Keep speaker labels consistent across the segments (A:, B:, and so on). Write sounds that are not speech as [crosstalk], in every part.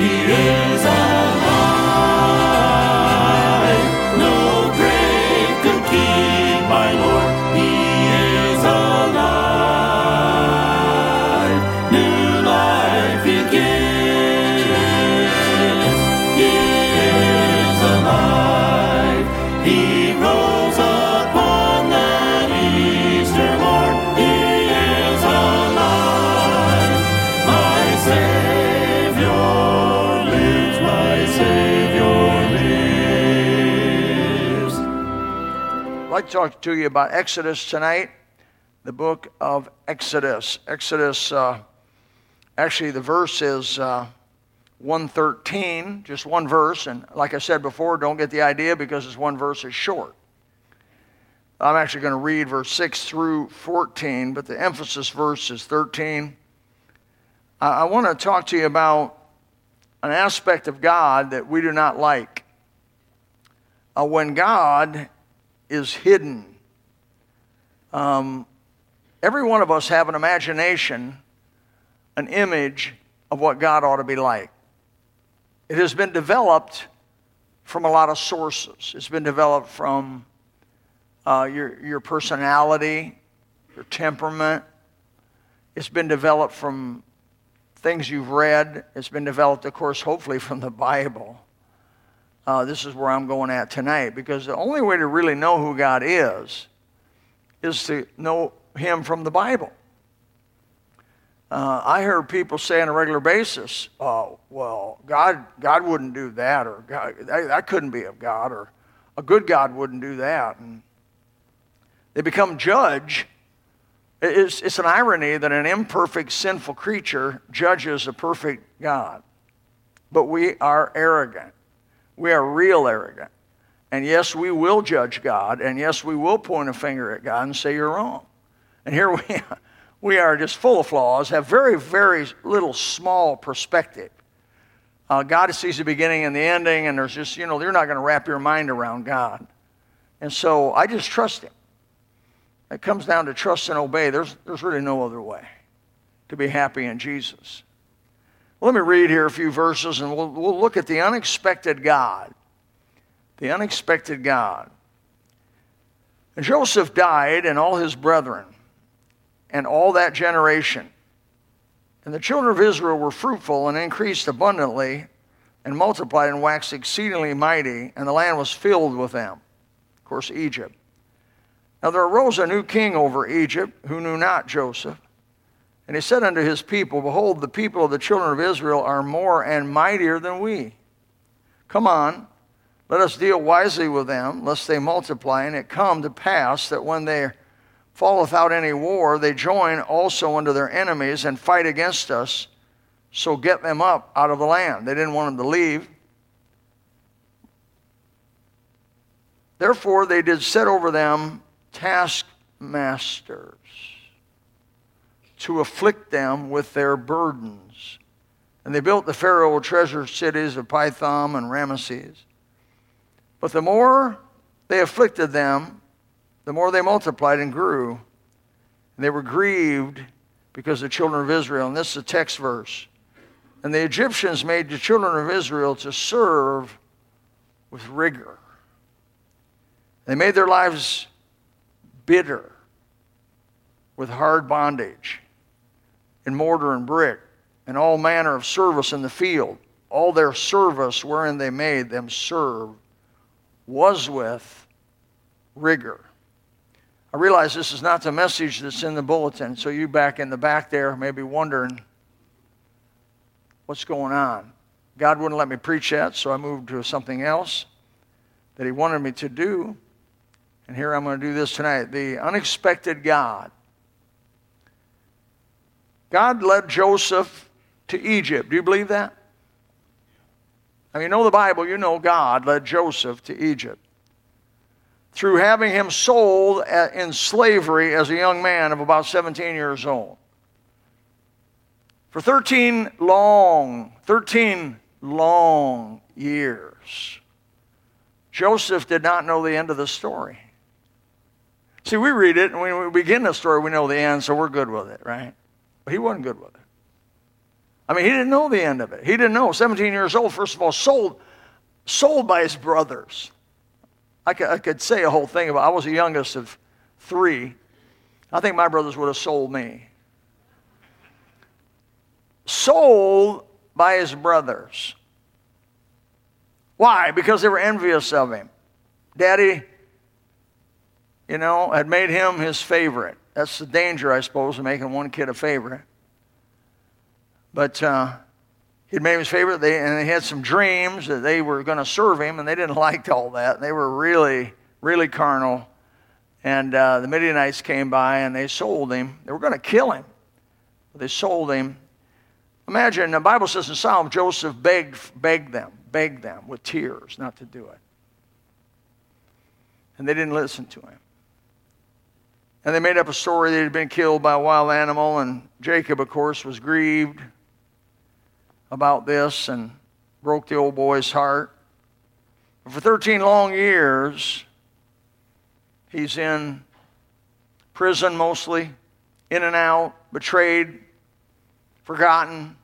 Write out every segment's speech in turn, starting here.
A: He is
B: talk to you about Exodus tonight, the book of Exodus. Exodus, uh, actually, the verse is uh, 113, just one verse. And like I said before, don't get the idea because this one verse is short. I'm actually going to read verse 6 through 14, but the emphasis verse is 13. I, I want to talk to you about an aspect of God that we do not like. Uh, when God is hidden. Um, every one of us have an imagination, an image of what God ought to be like. It has been developed from a lot of sources. It's been developed from uh, your, your personality, your temperament. It's been developed from things you've read. It's been developed, of course, hopefully from the Bible. Uh, this is where I'm going at tonight because the only way to really know who God is is to know Him from the Bible. Uh, I heard people say on a regular basis, "Oh, well, God, God wouldn't do that, or God, that, that couldn't be of God, or a good God wouldn't do that." And they become judge. It's, it's an irony that an imperfect, sinful creature judges a perfect God. But we are arrogant. We are real arrogant. And yes, we will judge God. And yes, we will point a finger at God and say, You're wrong. And here [laughs] we, we are just full of flaws, have very, very little small perspective. Uh, God sees the beginning and the ending, and there's just, you know, you're not going to wrap your mind around God. And so I just trust Him. It comes down to trust and obey. There's, there's really no other way to be happy in Jesus. Let me read here a few verses and we'll, we'll look at the unexpected God. The unexpected God. And Joseph died and all his brethren and all that generation. And the children of Israel were fruitful and increased abundantly and multiplied and waxed exceedingly mighty, and the land was filled with them. Of course, Egypt. Now there arose a new king over Egypt who knew not Joseph. And he said unto his people, Behold, the people of the children of Israel are more and mightier than we. Come on, let us deal wisely with them, lest they multiply. And it come to pass that when they fall without any war, they join also unto their enemies and fight against us. So get them up out of the land. They didn't want them to leave. Therefore, they did set over them taskmasters to afflict them with their burdens. And they built the Pharaoh treasure cities of Pithom and Ramesses. But the more they afflicted them, the more they multiplied and grew. And they were grieved because the children of Israel, and this is a text verse. And the Egyptians made the children of Israel to serve with rigor. They made their lives bitter with hard bondage in mortar and brick and all manner of service in the field. All their service wherein they made them serve was with rigor. I realize this is not the message that's in the bulletin, so you back in the back there may be wondering what's going on. God wouldn't let me preach that, so I moved to something else that He wanted me to do. And here I'm going to do this tonight. The unexpected God. God led Joseph to Egypt. Do you believe that? Mean, you know the Bible, you know God led Joseph to Egypt. Through having him sold uh, in slavery as a young man of about 17 years old. For 13 long, 13 long years, Joseph did not know the end of the story. See, we read it, and when we begin the story, we know the end, so we're good with it, right? He wasn't good with it. I mean, he didn't know the end of it. He didn't know. 17 years old, first of all, sold, sold by his brothers. I could, I could say a whole thing about I was the youngest of three. I think my brothers would have sold me. Sold by his brothers. Why? Because they were envious of him. Daddy, you know, had made him his favorite. That's the danger, I suppose, of making one kid a favorite. But uh, he'd made him his favorite, they, and they had some dreams that they were going to serve him, and they didn't [laughs] like all that. They were really, really carnal. And uh, the Midianites came by and they sold him. They were going to kill him. but They sold him. Imagine, the Bible says in Psalm, Joseph begged, begged them, begged them with tears not to do it. And they didn't listen to him. And they made up a story that he'd been killed by a wild animal, and Jacob, of course, was grieved about this and broke the old boy's heart. But for 13 long years, he's in prison mostly, in and out, betrayed, forgotten,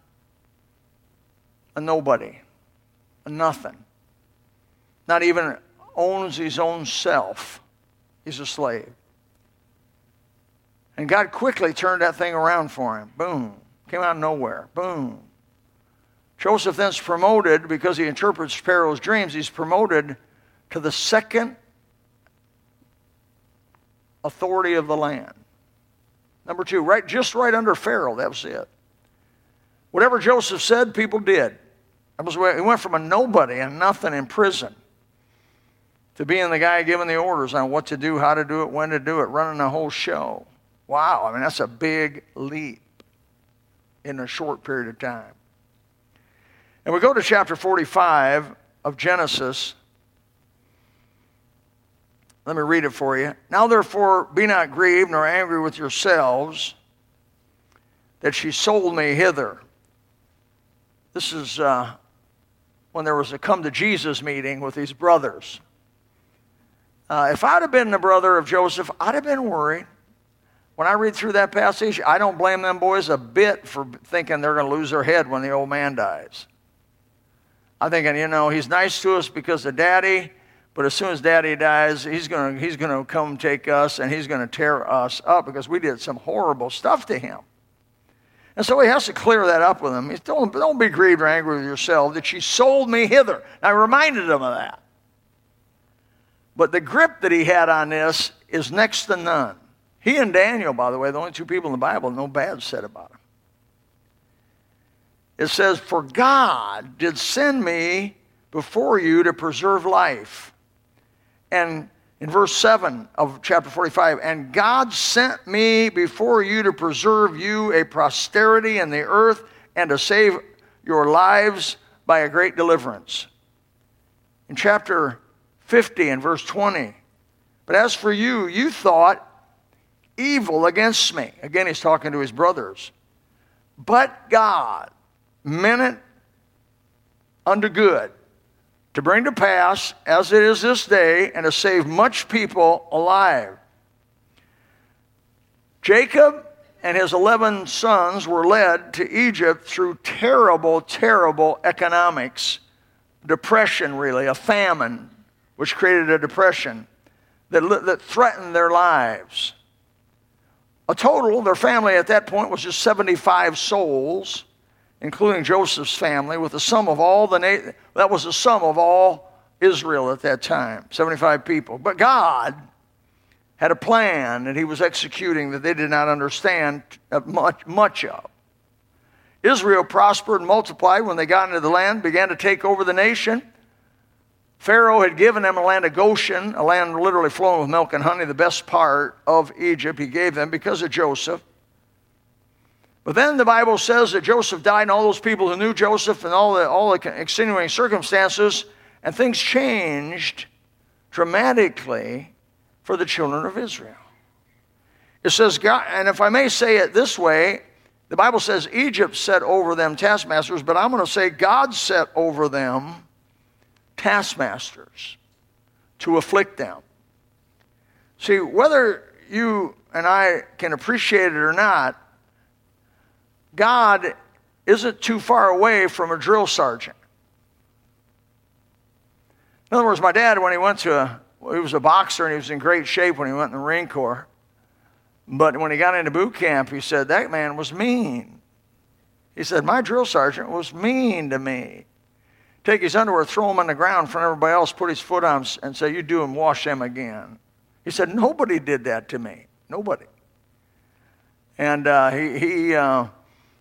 B: a nobody, a nothing. Not even owns his own self. He's a slave. And God quickly turned that thing around for him. Boom. Came out of nowhere. Boom. Joseph then's promoted because he interprets Pharaoh's dreams. He's promoted to the second authority of the land. Number two, right, just right under Pharaoh. That was it. Whatever Joseph said, people did. That was where he went from a nobody and nothing in prison to being the guy giving the orders on what to do, how to do it, when to do it, running the whole show. Wow, I mean, that's a big leap in a short period of time. And we go to chapter 45 of Genesis. Let me read it for you. Now, therefore, be not grieved nor angry with yourselves that she sold me hither. This is uh, when there was a come to Jesus meeting with these brothers. Uh, if I'd have been the brother of Joseph, I'd have been worried. When I read through that passage, I don't blame them boys a bit for thinking they're going to lose their head when the old man dies. I'm thinking, you know, he's nice to us because of daddy, but as soon as daddy dies, he's going he's to come take us and he's going to tear us up because we did some horrible stuff to him. And so he has to clear that up with him. He's, don't, don't be grieved or angry with yourself that she sold me hither. I reminded him of that. But the grip that he had on this is next to none. He and Daniel, by the way, the only two people in the Bible, no bad said about him. It says, For God did send me before you to preserve life. And in verse 7 of chapter 45, and God sent me before you to preserve you a posterity in the earth and to save your lives by a great deliverance. In chapter 50 and verse 20, but as for you, you thought evil against me. Again, he's talking to his brothers. But God meant it unto good to bring to pass, as it is this day, and to save much people alive. Jacob and his 11 sons were led to Egypt through terrible, terrible economics, depression, really, a famine, which created a depression that, that threatened their lives. A total, their family at that point was just 75 souls, including Joseph's family, with the sum of all the, that was the sum of all Israel at that time, 75 people. But God had a plan that he was executing that they did not understand uh, much, much of. Israel prospered and multiplied when they got into the land, began to take over the nation. Pharaoh had given them a land of Goshen, a land literally flowing with milk and honey, the best part of Egypt. He gave them because of Joseph. But then the Bible says that Joseph died, and all those people who knew Joseph and all the, all the extenuating circumstances, and things changed dramatically for the children of Israel. It says, God, and if I may say it this way, the Bible says Egypt set over them taskmasters, but I'm going to say God set over them taskmasters to afflict them. See, whether you and I can appreciate it or not, God isn't too far away from a drill sergeant. In other words, my dad, when he went to a, he was a boxer and he was in great shape when he went in the Marine Corps. But when he got into boot camp, he said, that man was mean. He said, my drill sergeant was mean to me. Take his underwear, throw him on the ground in front of everybody else, put his foot on and say, you do and wash them again. He said, nobody did that to me. Nobody. And uh, he, he, uh,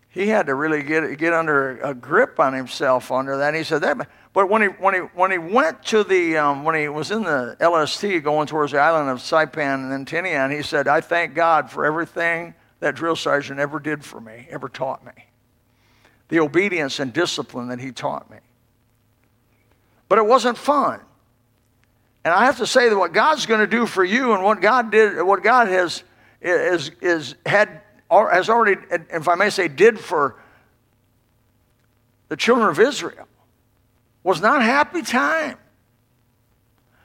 B: he had to really get, get under a grip on himself under that. And he said that, but when he, when he, when he went to the, um, when he was in the LST going towards the island of Saipan and then Tinian, he said, I thank God for everything that drill sergeant ever did for me, ever taught me. The obedience and discipline that he taught me. But it wasn't fun. And I have to say that what God's going to do for you and what God did, what God has is, is had has already, if I may say, did for the children of Israel was not happy time.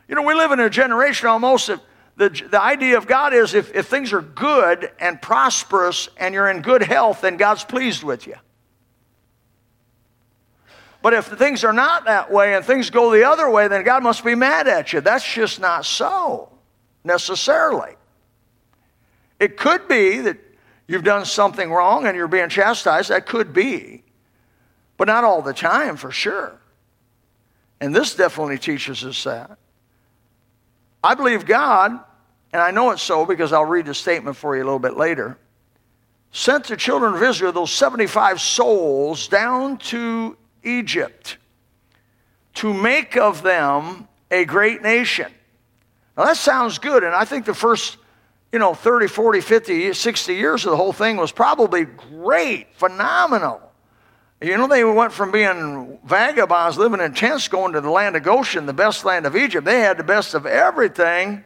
B: You know, we live in a generation almost that the, the idea of God is if, if things are good and prosperous and you're in good health, then God's pleased with you. But if things are not that way and things go the other way, then God must be mad at you. That's just not so necessarily. It could be that you've done something wrong and you're being chastised. That could be. But not all the time, for sure. And this definitely teaches us that. I believe God, and I know it's so because I'll read the statement for you a little bit later, sent the children of Israel, those 75 souls, down to Egypt to make of them a great nation. Now that sounds good, and I think the first you know, 30, 40, 50, 60 years of the whole thing was probably great, phenomenal. You know, they went from being vagabonds living in tents going to the land of Goshen, the best land of Egypt. They had the best of everything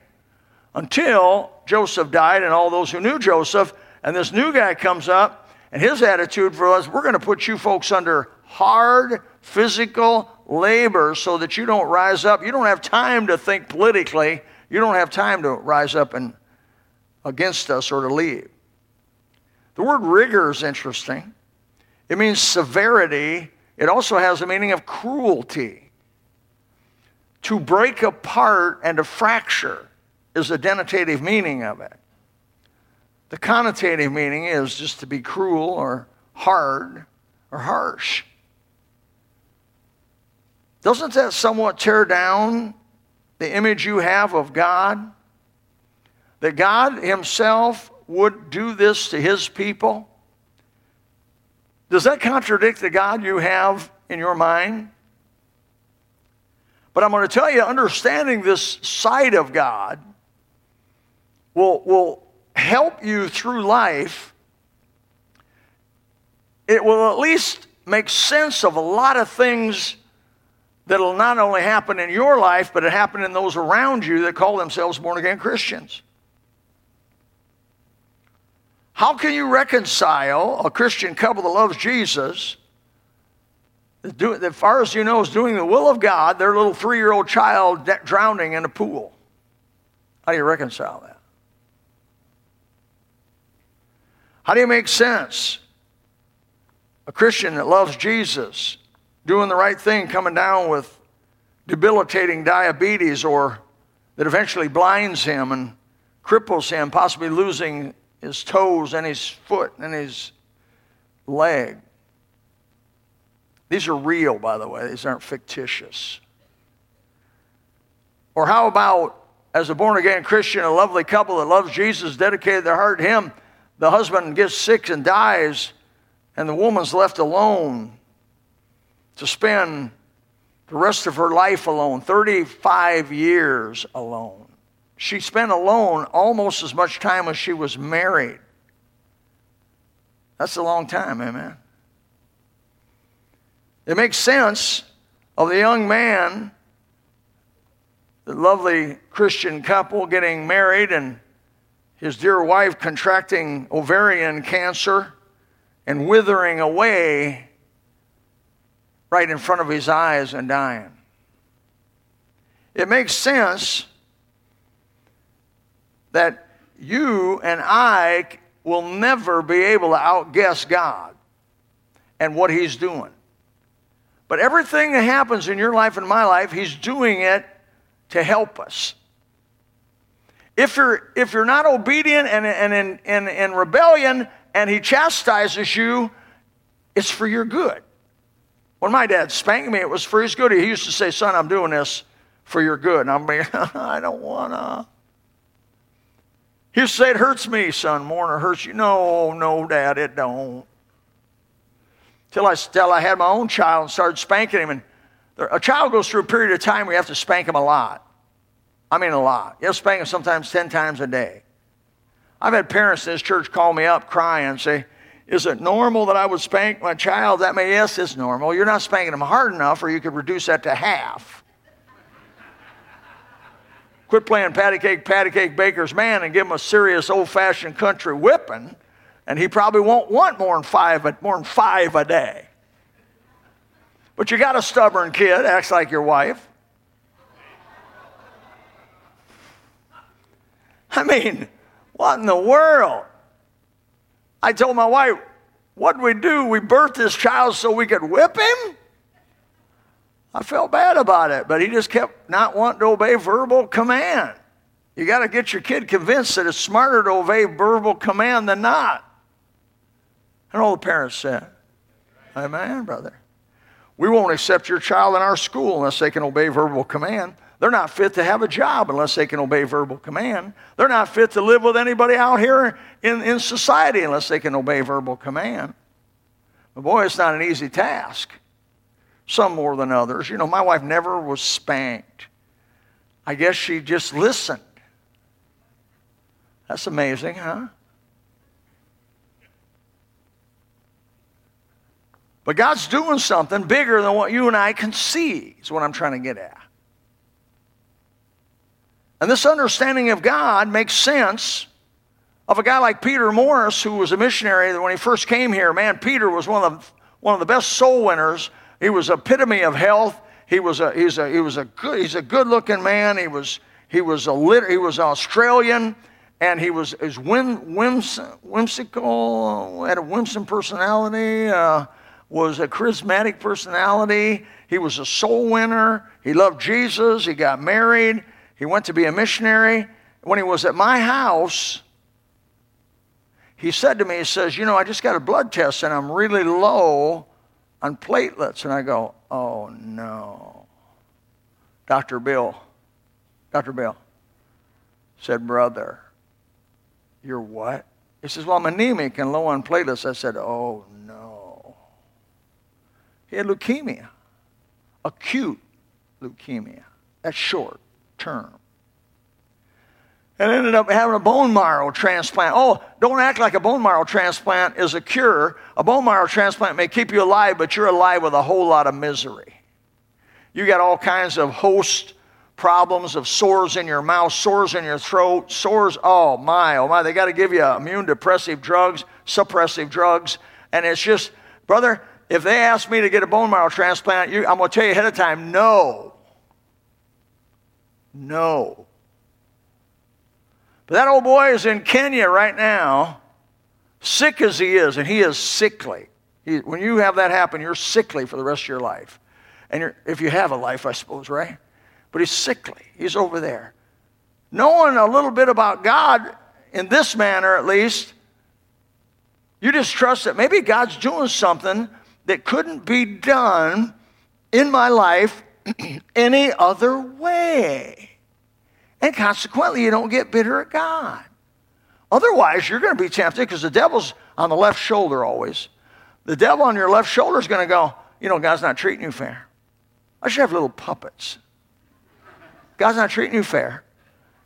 B: until Joseph died and all those who knew Joseph. And this new guy comes up, and his attitude for us we're going to put you folks under hard physical labor so that you don't rise up. You don't have time to think politically, you don't have time to rise up and against us or to leave. The word rigor is interesting. It means severity. It also has a meaning of cruelty. To break apart and to fracture is the denotative meaning of it. The connotative meaning is just to be cruel or hard or harsh. Doesn't that somewhat tear down the image you have of God? that God Himself would do this to His people? Does that contradict the God you have in your mind? But I'm going to tell you, understanding this side of God will, will help you through life. It will at least make sense of a lot of things that'll not only happen in your life, but it happened in those around you that call themselves born again Christians. How can you reconcile a Christian couple that loves Jesus, that, that far as you know is doing the will of God, their little three year old child drowning in a pool? How do you reconcile that? How do you make sense? A Christian that loves Jesus, doing the right thing, coming down with debilitating diabetes or that eventually blinds him and cripples him, possibly losing his toes and his foot and his leg. These are real, by the way, these aren't fictitious. Or how about, as a born again Christian, a lovely couple that loves Jesus, dedicated their heart to Him, the husband gets sick and dies, and the woman's left alone to spend the rest of her life alone 35 years alone she spent alone almost as much time as she was married. That's a long time, amen. It makes sense of the young man, the lovely Christian couple getting married, and his dear wife contracting ovarian cancer and withering away right in front of his eyes and dying. It makes sense that you and I will never be able to outguess God. and what He's doing. But everything that happens in your life and my life, He's doing it to help us. If you're, if you're not obedient and, and in, in, in rebellion and He chastises you, it's for your good. When my dad spanked me, it was for his good. He used to say, Son, I'm doing this for your good. And I'm like, [laughs] I don't want to. He used to say, It hurts me, son, more than it hurts you. No, no, Dad, it don't. Till I, till I had my own child and started spanking him. And a child goes through a period of time where you have to spank him a lot. I mean, a lot. You have to spank him sometimes 10 times a day. I've had parents in this church call me up crying and say, is it normal that I would spank my child? That may, yes, it's normal. You're not spanking them hard enough, or you could reduce that to half. Quit playing patty cake, patty cake baker's man and give him a serious old fashioned country whipping, and he probably won't want more than five, more than five a day. But you got a stubborn kid, acts like your wife. I mean, what in the world? I told my wife, what we do? We birthed this child so we could whip him? I felt bad about it, but he just kept not wanting to obey verbal command. You got to get your kid convinced that it's smarter to obey verbal command than not. And all the parents said, Amen, brother. We won't accept your child in our school unless they can obey verbal command. They're not fit to have a job unless they can obey verbal command. They're not fit to live with anybody out here in, in society unless they can obey verbal command. But boy, it's not an easy task. Some more than others. You know, my wife never was spanked. I guess she just listened. That's amazing, huh? But God's doing something bigger than what you and I can see, is what I'm trying to get at. And this understanding of God makes sense of a guy like Peter Morris, who was a missionary when he first came here. Man, Peter was one of the, one of the best soul winners. He was epitome of health. He was a, he's a, he was a good, he's a good looking man. He was, he was a lit, he was Australian and he was, his whim, whims, whimsical, had a whimsome personality, uh, was a charismatic personality. He was a soul winner. He loved Jesus. He got married. He went to be a missionary. When he was at my house, he said to me, he says, You know, I just got a blood test and I'm really low on platelets. And I go, Oh no. Dr. Bill, Dr. Bill said, Brother, you're what? He says, Well, I'm anemic and low on platelets. I said, Oh no. He had leukemia, acute leukemia. That's short term. And ended up having a bone marrow transplant. Oh, don't act like a bone marrow transplant is a cure. A bone marrow transplant may keep you alive, but you're alive with a whole lot of misery. You got all kinds of host problems of sores in your mouth, sores in your throat, sores. Oh my, oh my, they got to give you immune depressive drugs, suppressive drugs. And it's just, brother, if they ask me to get a bone marrow transplant, you, I'm going to tell you ahead of time, no. No. But that old boy is in Kenya right now, sick as he is, and he is sickly. He, when you have that happen, you're sickly for the rest of your life. And if you have a life, I suppose, right? But he's sickly. He's over there. Knowing a little bit about God in this manner, at least, you just trust that maybe God's doing something that couldn't be done in my life [clears throat] any other way. And consequently, you don't get bitter at God. Otherwise, you're going to be tempted because the devil's on the left shoulder always. The devil on your left shoulder is going to go, you know, God's not treating you fair. I should have little puppets. God's not treating you fair.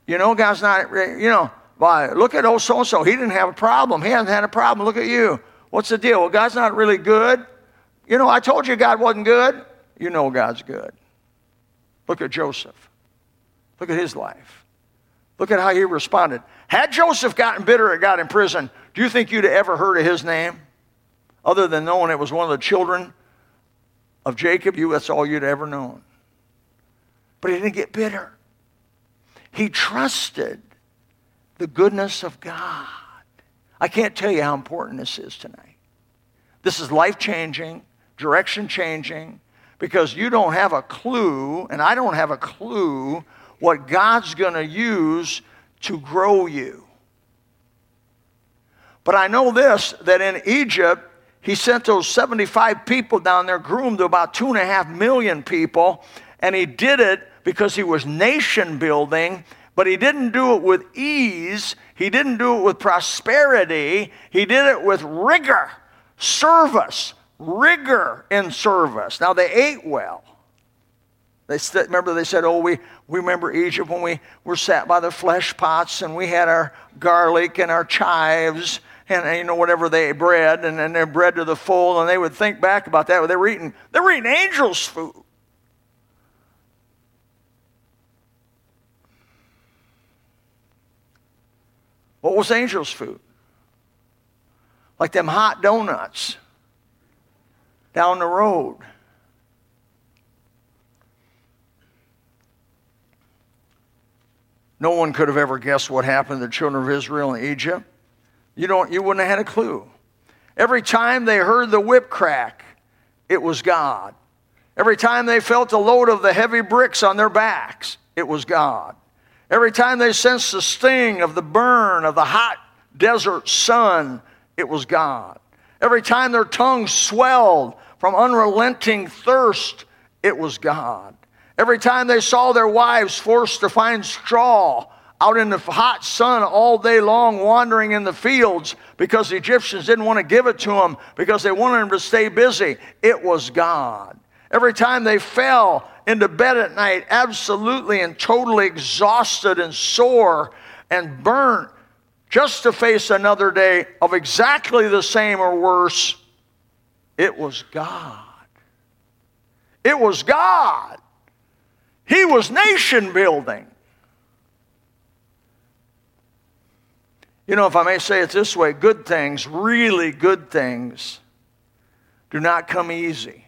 B: You know, God's not, you know, why, look at old so and so. He didn't have a problem. He hasn't had a problem. Look at you. What's the deal? Well, God's not really good. You know, I told you God wasn't good. You know God's good. Look at Joseph. Look at his life. Look at how he responded. Had Joseph gotten bitter and got in prison, do you think you'd have ever heard of his name? Other than knowing it was one of the children of Jacob, you that's all you'd ever known. But he didn't get bitter. He trusted the goodness of God. I can't tell you how important this is tonight. This is life changing, direction changing, because you don't have a clue, and I don't have a clue what God's going to use to grow you. But I know this that in Egypt, he sent those 75 people down there, groomed to about two and a half million people, and he did it because he was nation building, but he didn't do it with ease. He didn't do it with prosperity. He did it with rigor, service, rigor in service. Now, they ate well. They st- remember they said, "Oh, we, we remember Egypt when we were sat by the flesh pots and we had our garlic and our chives and, and you know whatever they bread and, and their bread to the full." And they would think back about that. They were eating they were eating angels' food. What was angels' food? Like them hot donuts down the road. No one could have ever guessed what happened to the children of Israel in Egypt. You, don't, you wouldn't have had a clue. Every time they heard the whip crack, it was God. Every time they felt the load of the heavy bricks on their backs, it was God. Every time they sensed the sting of the burn of the hot desert sun, it was God. Every time their tongues swelled from unrelenting thirst, it was God. Every time they saw their wives forced to find straw out in the hot sun all day long, wandering in the fields because the Egyptians didn't want to give it to them because they wanted them to stay busy, it was God. Every time they fell into bed at night, absolutely and totally exhausted and sore and burnt, just to face another day of exactly the same or worse, it was God. It was God. He was nation building. You know, if I may say it this way, good things, really good things, do not come easy.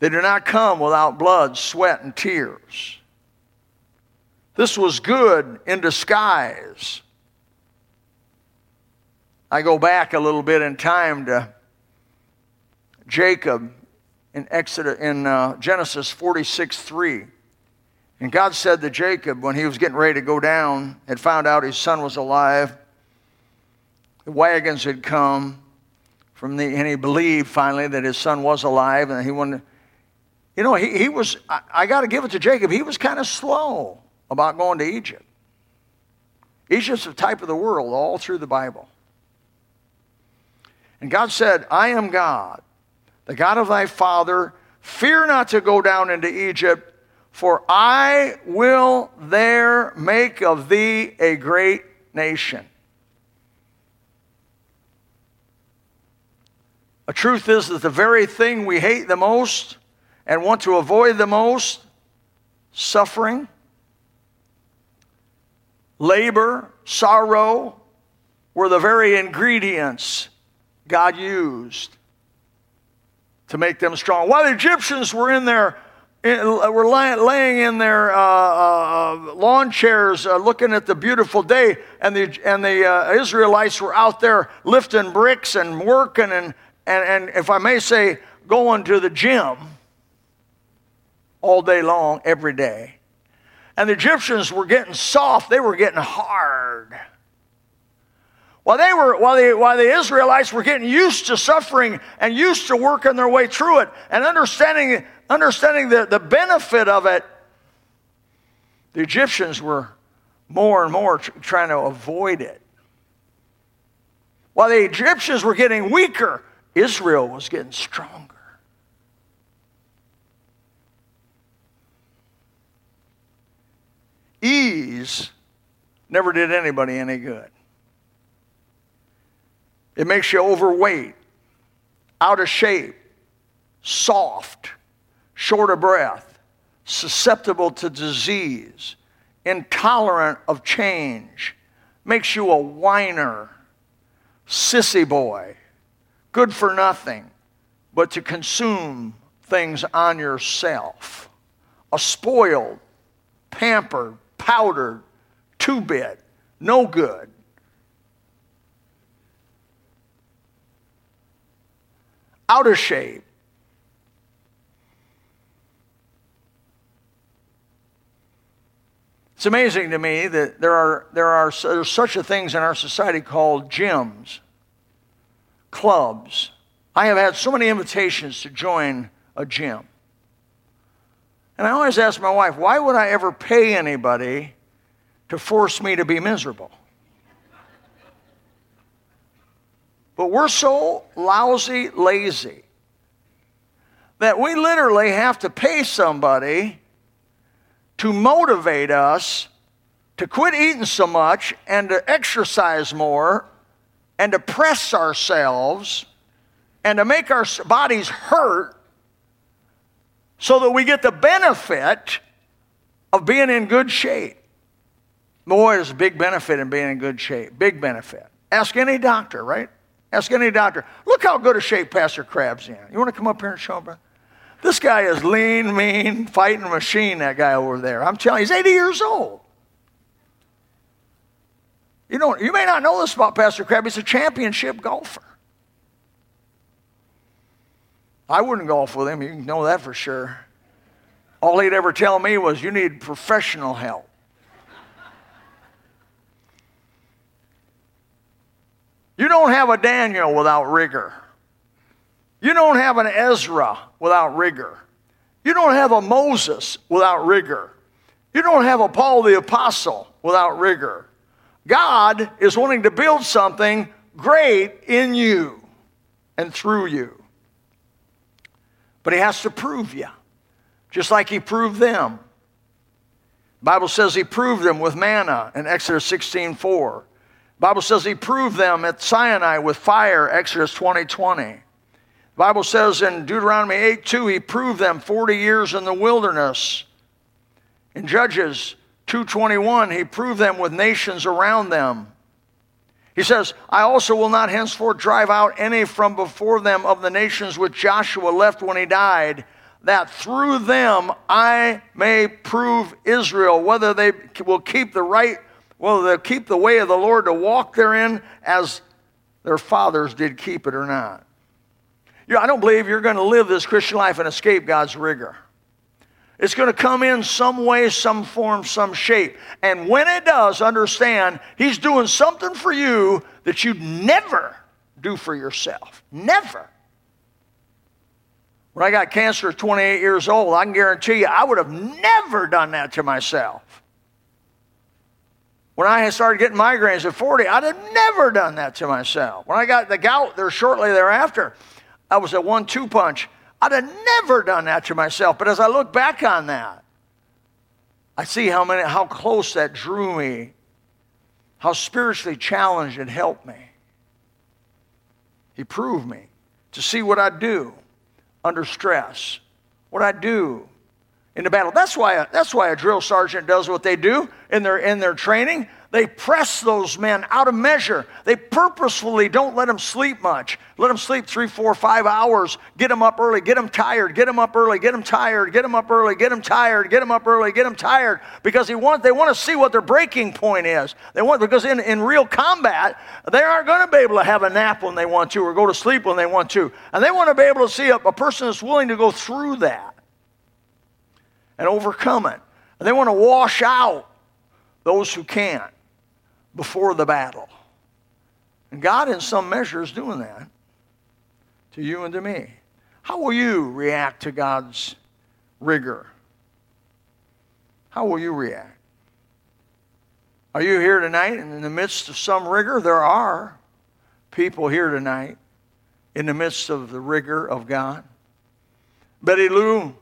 B: They do not come without blood, sweat, and tears. This was good in disguise. I go back a little bit in time to Jacob in Exodus in uh, Genesis 46 3. And God said to Jacob when he was getting ready to go down, had found out his son was alive. The wagons had come from the, and he believed finally that his son was alive, and he wanted. You know, he, he was. I, I got to give it to Jacob. He was kind of slow about going to Egypt. Egypt's a type of the world all through the Bible. And God said, "I am God." the God of thy father, fear not to go down into Egypt, for I will there make of thee a great nation. The truth is that the very thing we hate the most and want to avoid the most suffering, labor, sorrow were the very ingredients God used to make them strong. While the Egyptians were in there, were laying in their uh, uh, lawn chairs uh, looking at the beautiful day, and the, and the uh, Israelites were out there lifting bricks and working, and, and, and if I may say, going to the gym all day long, every day. And the Egyptians were getting soft, they were getting hard. While, they were, while, the, while the Israelites were getting used to suffering and used to working their way through it and understanding, understanding the, the benefit of it, the Egyptians were more and more tr- trying to avoid it. While the Egyptians were getting weaker, Israel was getting stronger. Ease never did anybody any good. It makes you overweight, out of shape, soft, short of breath, susceptible to disease, intolerant of change, makes you a whiner, sissy boy, good for nothing but to consume things on yourself, a spoiled, pampered, powdered, two bit, no good, out of shape. It's amazing to me that there are, there are there's such a things in our society called gyms, clubs. I have had so many invitations to join a gym. And I always ask my wife, why would I ever pay anybody to force me to be miserable? But we're so lousy, lazy that we literally have to pay somebody to motivate us to quit eating so much and to exercise more and to press ourselves and to make our bodies hurt so that we get the benefit of being in good shape. Boy, there's a big benefit in being in good shape. Big benefit. Ask any doctor, right? Ask any doctor. Look how good a shape Pastor Crab's in. You want to come up here and show him? This guy is lean, mean, fighting machine, that guy over there. I'm telling you, he's 80 years old. You, know, you may not know this about Pastor Crab. He's a championship golfer. I wouldn't golf with him, you know that for sure. All he'd ever tell me was, You need professional help. You don't have a Daniel without rigor. You don't have an Ezra without rigor. You don't have a Moses without rigor. You don't have a Paul the Apostle without rigor. God is wanting to build something great in you and through you. But he has to prove you, just like he proved them. The Bible says he proved them with manna in Exodus 16 4. Bible says he proved them at Sinai with fire, Exodus 20 20. The Bible says in Deuteronomy 8 2, he proved them 40 years in the wilderness. In Judges 221, he proved them with nations around them. He says, I also will not henceforth drive out any from before them of the nations which Joshua left when he died, that through them I may prove Israel, whether they will keep the right, whether they'll keep the way of the Lord to walk therein as their fathers did keep it or not. I don't believe you're going to live this Christian life and escape God's rigor. It's going to come in some way, some form, some shape. And when it does, understand He's doing something for you that you'd never do for yourself. Never. When I got cancer at 28 years old, I can guarantee you I would have never done that to myself. When I had started getting migraines at 40, I'd have never done that to myself. When I got the gout there shortly thereafter, I was a one two punch. I'd have never done that to myself. But as I look back on that, I see how, many, how close that drew me, how spiritually challenged it helped me. He proved me to see what I do under stress, what I do in the battle. That's why, that's why a drill sergeant does what they do in their, in their training. They press those men out of measure. They purposefully don't let them sleep much. Let them sleep three, four, five hours. Get them up early. Get them tired. Get them up early. Get them tired. Get them up early. Get them tired. Get them up early. Get them tired. Because they want, they want to see what their breaking point is. They want because in, in real combat, they aren't going to be able to have a nap when they want to or go to sleep when they want to. And they want to be able to see a, a person that's willing to go through that and overcome it. And they want to wash out those who can't before the battle. And God, in some measure, is doing that to you and to me. How will you react to God's rigor? How will you react? Are you here tonight and in the midst of some rigor? There are people here tonight in the midst of the rigor of God. Betty Lou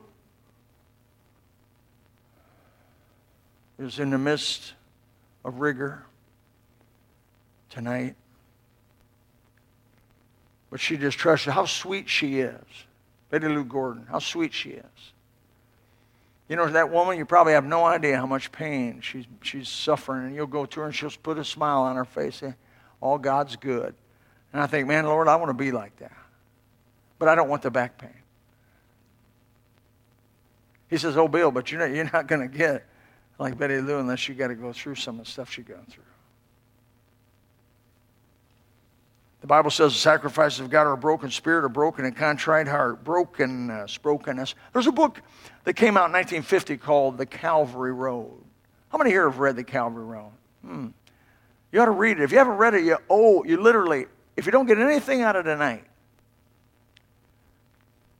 B: is in the midst of rigor tonight. But she just trusted how sweet she is. Betty Lou Gordon, how sweet she is. You know, that woman, you probably have no idea how much pain she's, she's suffering. And you'll go to her and she'll put a smile on her face, say, All God's good. And I think, man, Lord, I want to be like that. But I don't want the back pain. He says, Oh, Bill, but you're not, you're not going to get like Betty Lou unless you got to go through some of the stuff she's gone through. The Bible says the sacrifices of God are a broken spirit, a broken and contrite heart, brokenness, brokenness. There's a book that came out in 1950 called The Calvary Road. How many here have read The Calvary Road? Hmm. You ought to read it. If you haven't read it, you oh, you literally, if you don't get anything out of tonight,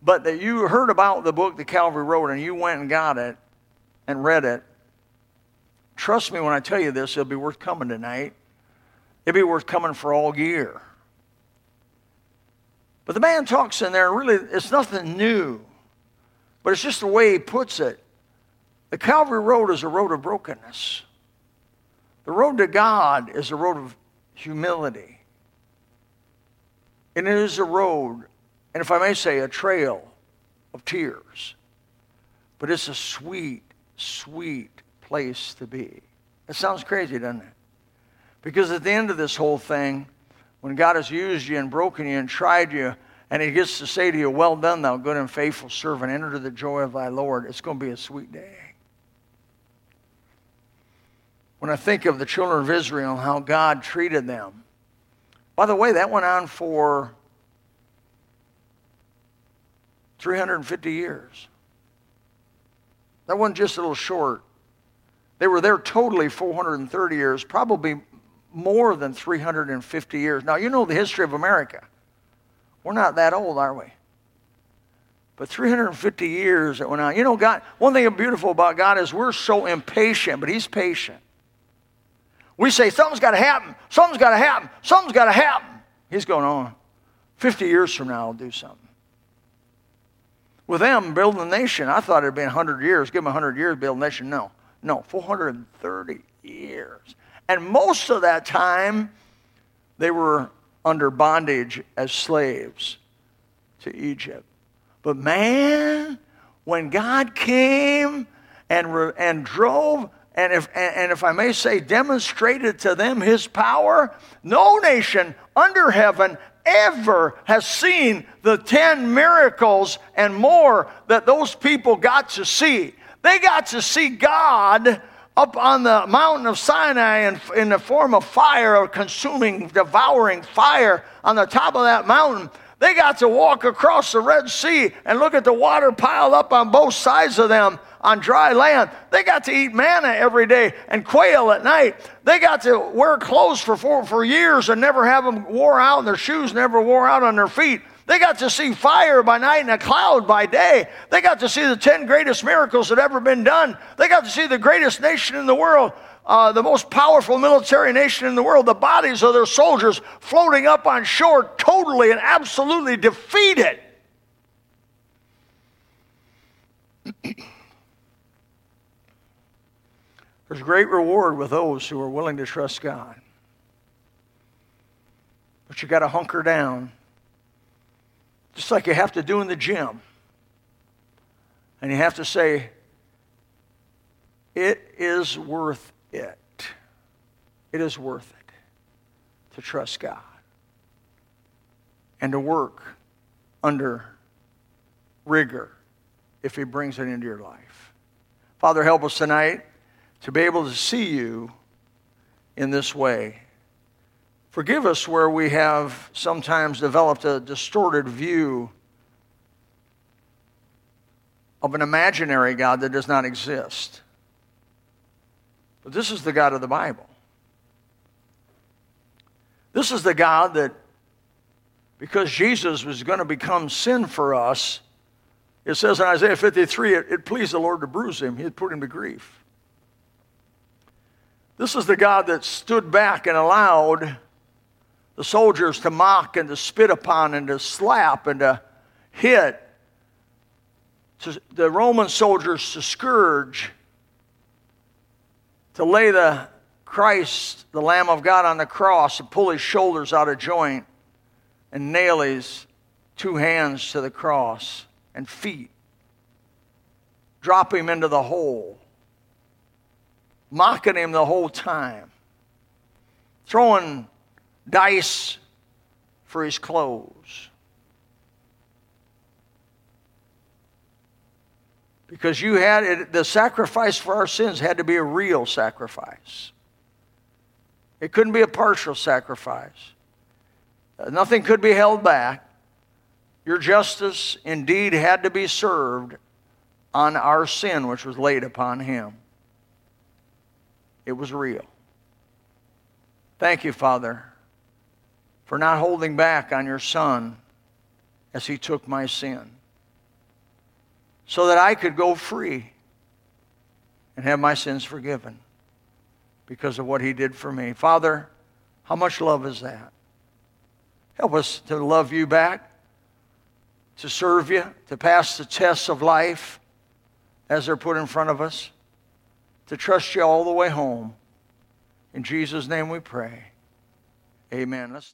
B: but that you heard about the book, The Calvary Road, and you went and got it and read it, trust me when I tell you this, it'll be worth coming tonight. It'll be worth coming for all year. But the man talks in there, really, it's nothing new, but it's just the way he puts it. The Calvary Road is a road of brokenness. The road to God is a road of humility. And it is a road, and if I may say, a trail of tears. But it's a sweet, sweet place to be. It sounds crazy, doesn't it? Because at the end of this whole thing, when God has used you and broken you and tried you, and He gets to say to you, Well done, thou good and faithful servant, enter the joy of thy Lord, it's going to be a sweet day. When I think of the children of Israel and how God treated them, by the way, that went on for 350 years. That wasn't just a little short. They were there totally 430 years, probably more than 350 years. Now, you know the history of America. We're not that old, are we? But 350 years that went on. You know, God, one thing beautiful about God is we're so impatient, but He's patient. We say, something's got to happen, something's got to happen, something's got to happen. He's going on. 50 years from now, I'll do something. With them building a nation, I thought it'd be 100 years. Give them 100 years, build a nation. No, no, 430 years. And most of that time, they were under bondage as slaves to Egypt. But man, when God came and, and drove, and if, and if I may say, demonstrated to them his power, no nation under heaven ever has seen the 10 miracles and more that those people got to see. They got to see God up on the mountain of Sinai in, in the form of fire, or consuming, devouring fire on the top of that mountain. They got to walk across the Red Sea and look at the water piled up on both sides of them on dry land. They got to eat manna every day and quail at night. They got to wear clothes for, for, for years and never have them wore out, and their shoes never wore out on their feet. They got to see fire by night and a cloud by day. They got to see the 10 greatest miracles that ever been done. They got to see the greatest nation in the world, uh, the most powerful military nation in the world, the bodies of their soldiers floating up on shore, totally and absolutely defeated. [clears throat] There's great reward with those who are willing to trust God. But you got to hunker down just like you have to do in the gym. And you have to say, it is worth it. It is worth it to trust God and to work under rigor if He brings it into your life. Father, help us tonight to be able to see you in this way Forgive us where we have sometimes developed a distorted view of an imaginary God that does not exist. But this is the God of the Bible. This is the God that, because Jesus was going to become sin for us, it says in Isaiah 53, it, it pleased the Lord to bruise him, he had put him to grief. This is the God that stood back and allowed the soldiers to mock and to spit upon and to slap and to hit, to the Roman soldiers to scourge, to lay the Christ, the Lamb of God, on the cross and pull his shoulders out of joint and nail his two hands to the cross and feet, drop him into the hole, mocking him the whole time, throwing dice for his clothes. Because you had the sacrifice for our sins had to be a real sacrifice. It couldn't be a partial sacrifice. Uh, nothing could be held back. Your justice indeed had to be served on our sin which was laid upon him. It was real. Thank you, Father, for not holding back on your Son as he took my sin so that I could go free and have my sins forgiven because of what he did for me. Father, how much love is that? Help us to love you back, to serve you, to pass the tests of life as they're put in front of us, to trust you all the way home. In Jesus' name we pray. Amen. Let's